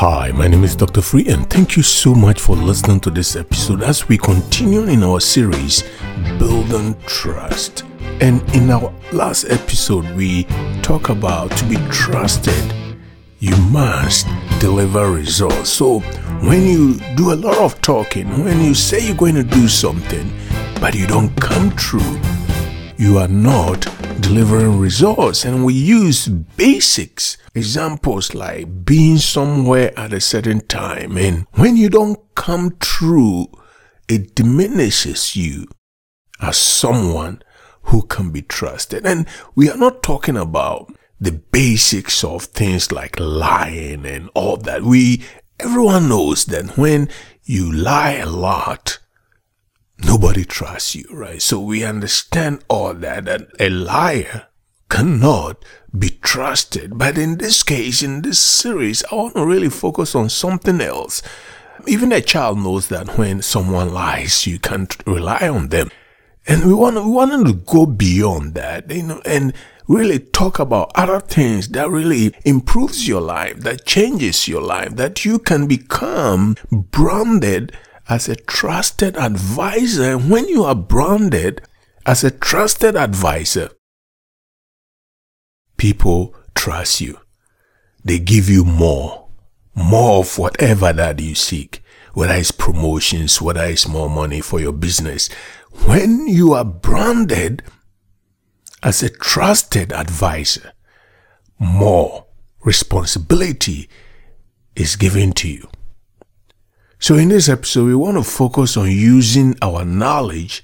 Hi, my name is Dr. Free, and thank you so much for listening to this episode as we continue in our series Building Trust. And in our last episode, we talk about to be trusted, you must deliver results. So, when you do a lot of talking, when you say you're going to do something, but you don't come true, you are not delivering results. And we use basics, examples like being somewhere at a certain time. And when you don't come true, it diminishes you as someone who can be trusted. And we are not talking about the basics of things like lying and all that. We, everyone knows that when you lie a lot, nobody trusts you, right? So we understand all that, a liar cannot be trusted. But in this case, in this series, I want to really focus on something else. Even a child knows that when someone lies, you can't rely on them. And we want, we want to go beyond that, you know, and really talk about other things that really improves your life, that changes your life, that you can become branded as a trusted advisor. When you are branded as a trusted advisor, people trust you. They give you more, more of whatever that you seek, whether it's promotions, whether it's more money for your business. When you are branded as a trusted advisor, more responsibility is given to you. So in this episode, we want to focus on using our knowledge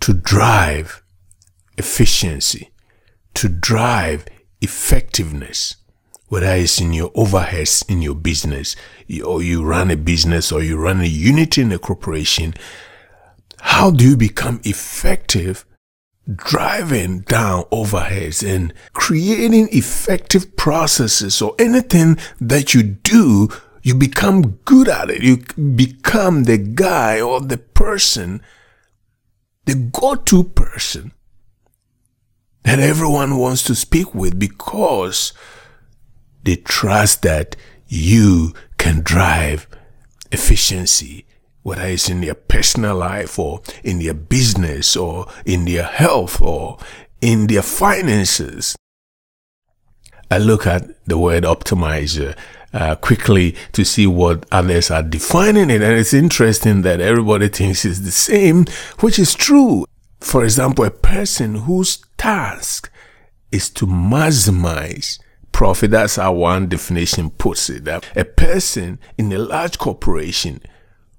to drive efficiency, to drive effectiveness, whether it's in your overheads in your business, or you run a business, or you run a unit in a corporation. How do you become effective driving down overheads and creating effective processes or anything that you do you become good at it. You become the guy or the person, the go-to person that everyone wants to speak with because they trust that you can drive efficiency, whether it's in their personal life or in their business or in their health or in their finances. I look at the word optimizer uh, quickly to see what others are defining it. And it's interesting that everybody thinks it's the same, which is true. For example, a person whose task is to maximize profit. That's how one definition puts it. A person in a large corporation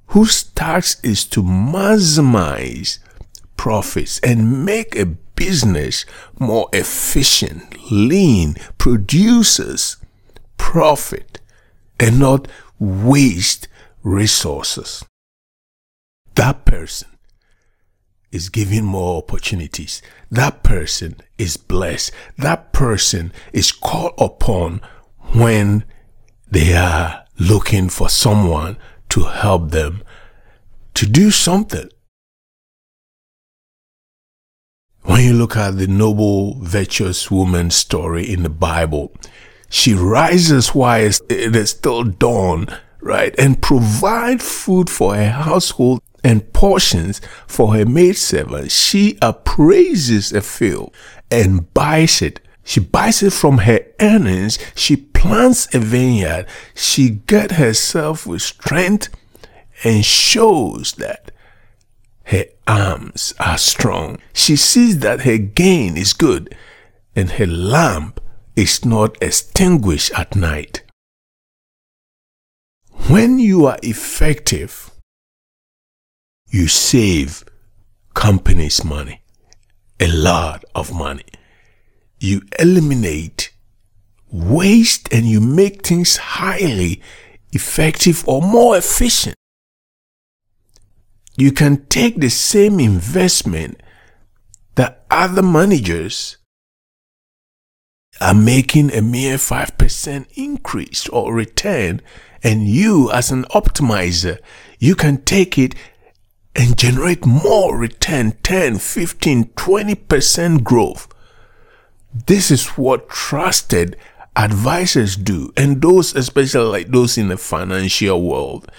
whose task is to maximize profits and make a business more efficient, lean, produces profit and not waste resources. That person is given more opportunities. That person is blessed. That person is called upon when they are looking for someone to help them to do something. When you look at the noble, virtuous woman story in the Bible, she rises while it is still dawn, right? And provide food for her household and portions for her maidservant. She appraises a field and buys it. She buys it from her earnings. She plants a vineyard. She get herself with strength and shows that her arms are strong. She sees that her gain is good and her lamp is not extinguished at night. When you are effective, you save companies money, a lot of money. You eliminate waste and you make things highly effective or more efficient. You can take the same investment that other managers are making a mere 5% increase or return and you as an optimizer you can take it and generate more return 10 15 20% growth. This is what trusted advisors do, and those, especially like those in the financial world,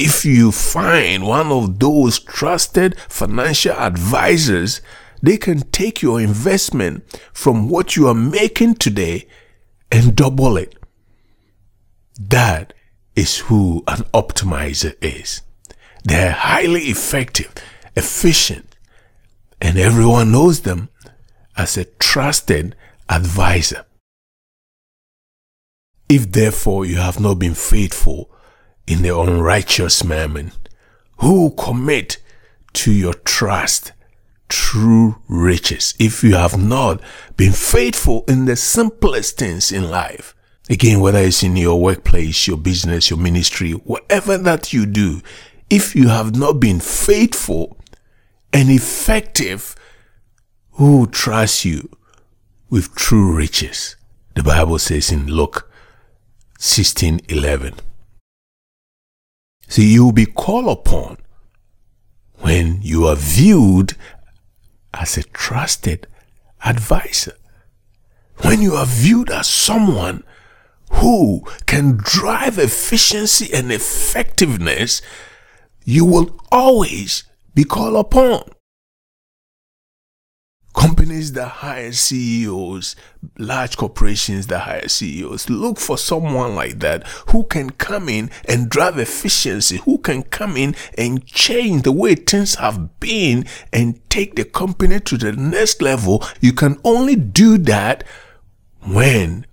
if you find one of those trusted financial advisors, they can take your investment from what you are making today and double it. That is who an optimizer is. They're highly effective, efficient, and everyone knows them as a trusted advisor. If therefore you have not been faithful in the unrighteous mammon, who commit to your trust true riches if you have not been faithful in the simplest things in life. Again, whether it's in your workplace, your business, your ministry, whatever that you do, if you have not been faithful and effective, who trusts you with true riches? The Bible says in Luke 16 11. See, you will be called upon when you are viewed as a trusted advisor. When you are viewed as someone who can drive efficiency and effectiveness, you will always be called upon. Companies that hire CEOs, large corporations that hire CEOs, look for someone like that who can come in and drive efficiency, who can come in and change the way things have been and take the company to the next level. You can only do that when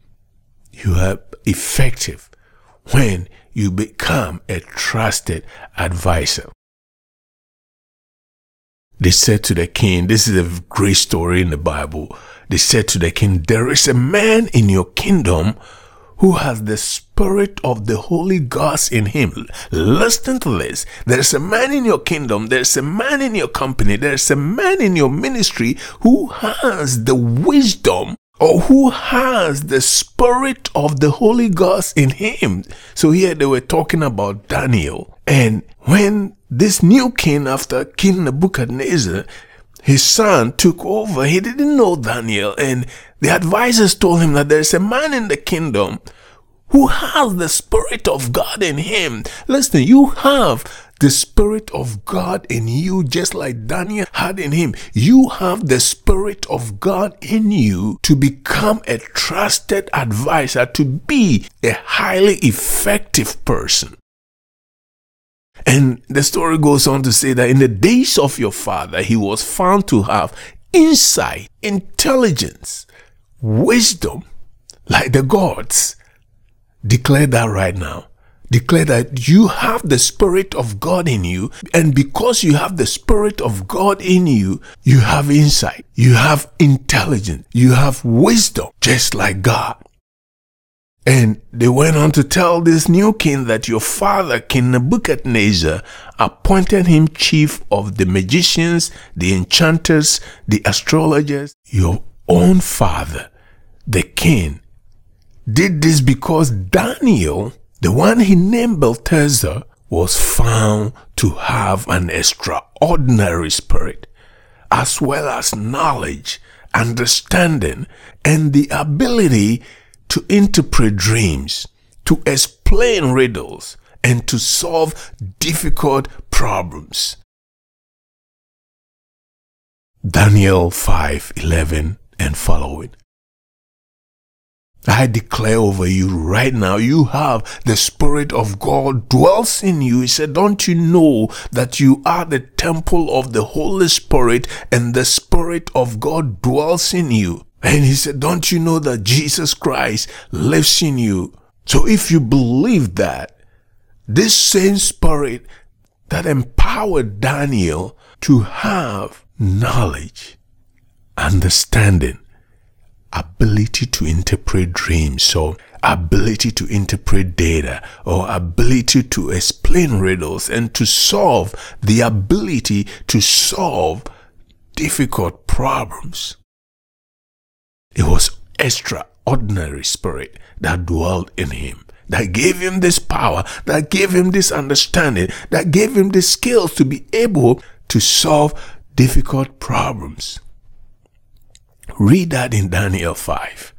you are effective, when you become a trusted advisor. They said to the king, this is a great story in the Bible. They said to the king, there is a man in your kingdom who has the spirit of the Holy Ghost in him. Listen to this. There's a man in your kingdom, there's a man in your company, there's a man in your ministry who has the wisdom or who has the spirit of the Holy Ghost in him. So here they were talking about Daniel. And when this new king, after King Nebuchadnezzar, his son took over, he didn't know Daniel. And the advisors told him that there's a man in the kingdom who has the Spirit of God in him. Listen, you have the Spirit of God in you, just like Daniel had in him. You have the Spirit of God in you to become a trusted advisor, to be a highly effective person. And the story goes on to say that in the days of your father, he was found to have insight, intelligence, wisdom, like the gods. Declare that right now. Declare that you have the Spirit of God in you, and because you have the Spirit of God in you, you have insight, you have intelligence, you have wisdom, just like God. And they went on to tell this new king that your father, King Nebuchadnezzar, appointed him chief of the magicians, the enchanters, the astrologers. Your own father, the king, did this because Daniel, the one he named Belteshazzar, was found to have an extraordinary spirit, as well as knowledge, understanding, and the ability to interpret dreams, to explain riddles, and to solve difficult problems. Daniel 5:11 and following. I declare over you right now, you have the Spirit of God dwells in you. He said, Don't you know that you are the temple of the Holy Spirit and the Spirit of God dwells in you? And he said, Don't you know that Jesus Christ lives in you? So if you believe that, this same spirit that empowered Daniel to have knowledge, understanding, ability to interpret dreams, or ability to interpret data, or ability to explain riddles, and to solve the ability to solve difficult problems. It was extraordinary spirit that dwelled in him that gave him this power, that gave him this understanding, that gave him the skills to be able to solve difficult problems. Read that in Daniel 5.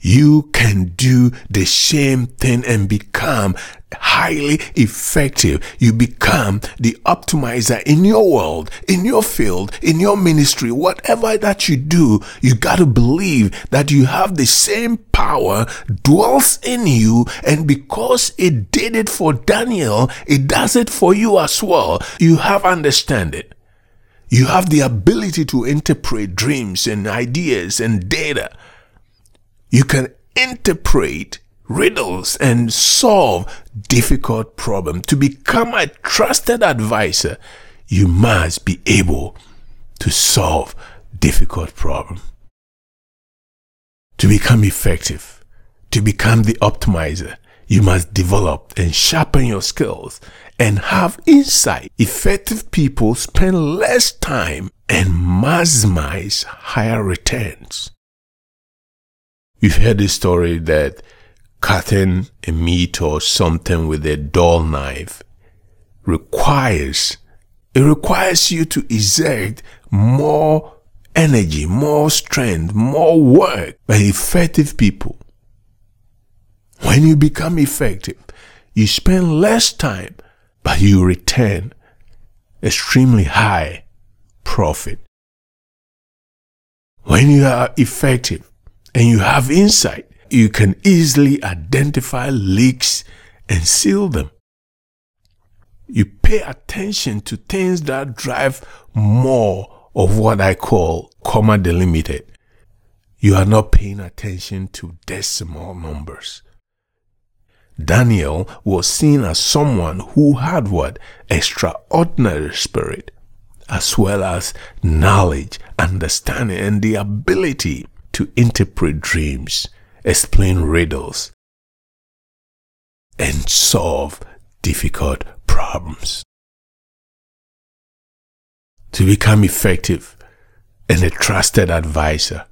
You can do the same thing and become highly effective. You become the optimizer in your world, in your field, in your ministry, whatever that you do, you got to believe that you have the same power dwells in you. And because it did it for Daniel, it does it for you as well. You have understanding. You have the ability to interpret dreams and ideas and data. You can interpret riddles and solve difficult problems. To become a trusted advisor, you must be able to solve difficult problems. To become effective, to become the optimizer, you must develop and sharpen your skills and have insight. Effective people spend less time and maximize higher returns. You've heard the story that cutting a meat or something with a dull knife requires it requires you to exert more energy, more strength, more work by effective people. When you become effective, you spend less time, but you return extremely high profit. When you are effective, and you have insight, you can easily identify leaks and seal them. You pay attention to things that drive more of what I call comma delimited. You are not paying attention to decimal numbers. Daniel was seen as someone who had what? Extraordinary spirit, as well as knowledge, understanding, and the ability to interpret dreams, explain riddles, and solve difficult problems. To become effective and a trusted advisor,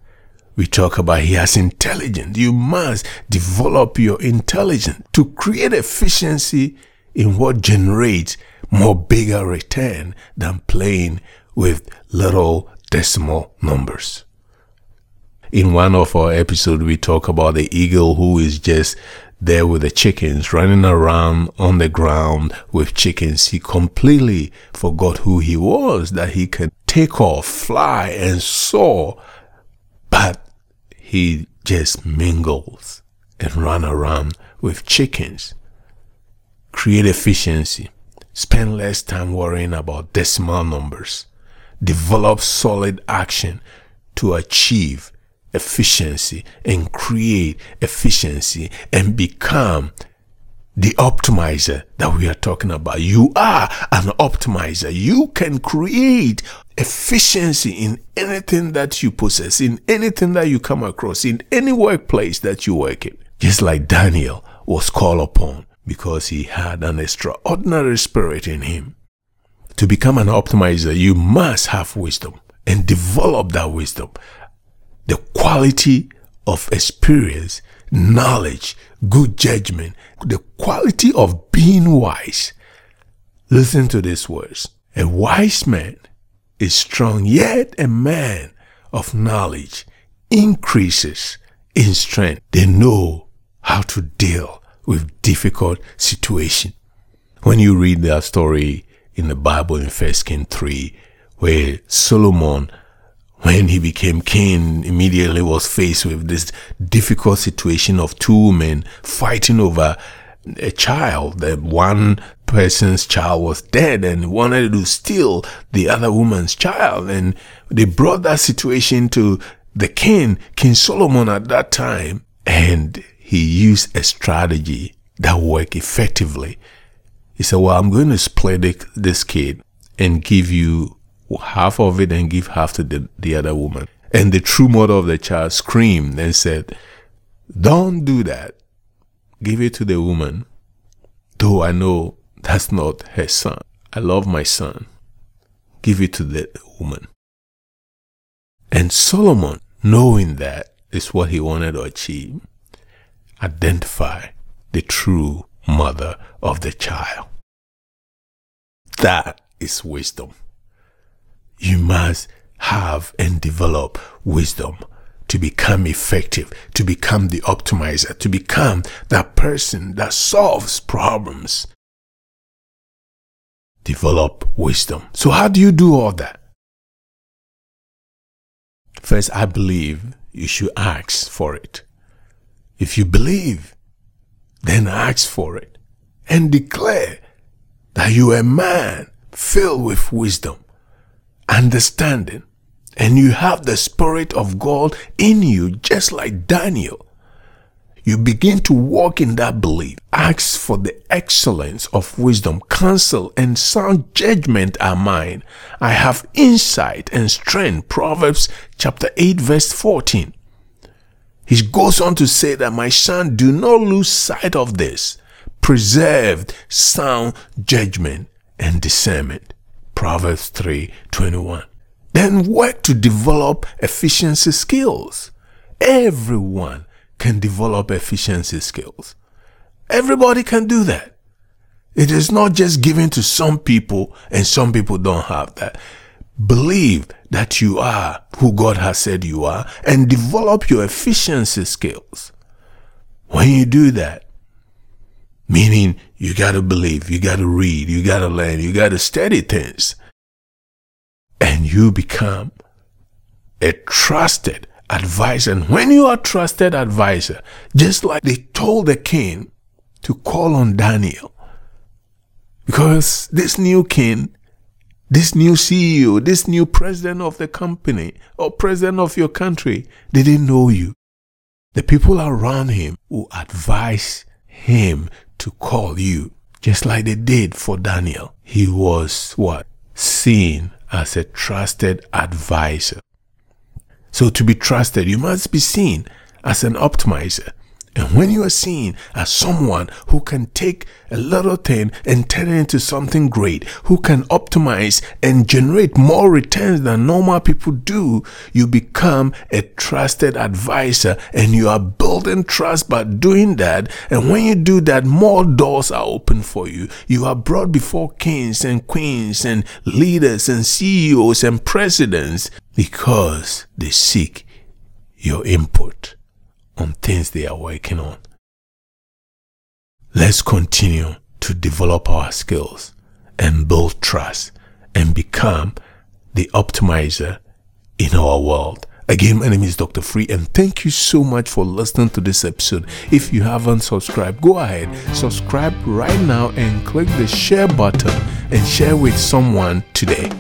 we talk about he has intelligence. You must develop your intelligence to create efficiency in what generates more bigger return than playing with little decimal numbers. In one of our episodes, we talk about the eagle who is just there with the chickens running around on the ground with chickens. He completely forgot who he was, that he can take off, fly, and soar. But he just mingles and run around with chickens. Create efficiency. Spend less time worrying about decimal numbers. Develop solid action to achieve efficiency and create efficiency and become the optimizer that we are talking about. You are an optimizer. You can create efficiency in anything that you possess, in anything that you come across, in any workplace that you work in. Just like Daniel was called upon because he had an extraordinary spirit in him. To become an optimizer, you must have wisdom and develop that wisdom the quality of experience, knowledge, good judgment, the quality of being wise. Listen to these words. A wise man is strong, yet a man of knowledge increases in strength. They know how to deal with difficult situation. When you read that story in the Bible in First King 3, where Solomon when he became king, immediately was faced with this difficult situation of two men fighting over a child. That one person's child was dead and wanted to steal the other woman's child. And they brought that situation to the king, King Solomon at that time. And he used a strategy that worked effectively. He said, well, I'm going to split this kid and give you half of it and give half to the, the other woman. And the true mother of the child screamed and said, Don't do that. Give it to the woman. Though I know that's not her son. I love my son. Give it to the woman. And Solomon, knowing that is what he wanted to achieve, identify the true mother of the child. That is wisdom you must have and develop wisdom to become effective, to become the optimizer, to become that person that solves problems. Develop wisdom. So, how do you do all that? First, I believe you should ask for it. If you believe, then ask for it and declare that you are a man filled with wisdom, understanding, and you have the Spirit of God in you, just like Daniel. You begin to walk in that belief. Ask for the excellence of wisdom, counsel, and sound judgment are mine. I have insight and strength. Proverbs chapter 8, verse 14. He goes on to say that, My son, do not lose sight of this. Preserved sound judgment and discernment. Proverbs 3 21. Then work to develop efficiency skills. Everyone can develop efficiency skills. Everybody can do that. It is not just given to some people and some people don't have that. Believe that you are who God has said you are and develop your efficiency skills. When you do that, meaning you got to believe, you got to read, you got to learn, you got to study things, and you become a trusted advisor. And when you are trusted advisor, just like they told the king to call on Daniel, because this new king this new CEO, this new president of the company or president of your country didn't know you. The people around him will advise him to call you, just like they did for Daniel. He was what? Seen as a trusted advisor. So to be trusted, you must be seen as an optimizer. And when you are seen as someone who can take a little thing and turn it into something great, who can optimize and generate more returns than normal people do, you become a trusted advisor and you are building trust by doing that. And when you do that, more doors are open for you. You are brought before kings and queens and leaders and CEOs and presidents because they seek your input on things they are working on. Let's continue to develop our skills and build trust and become the optimizer in our world. Again, my name is Dr. Free, and thank you so much for listening to this episode. If you haven't subscribed, go ahead, subscribe right now, and click the share button and share with someone today.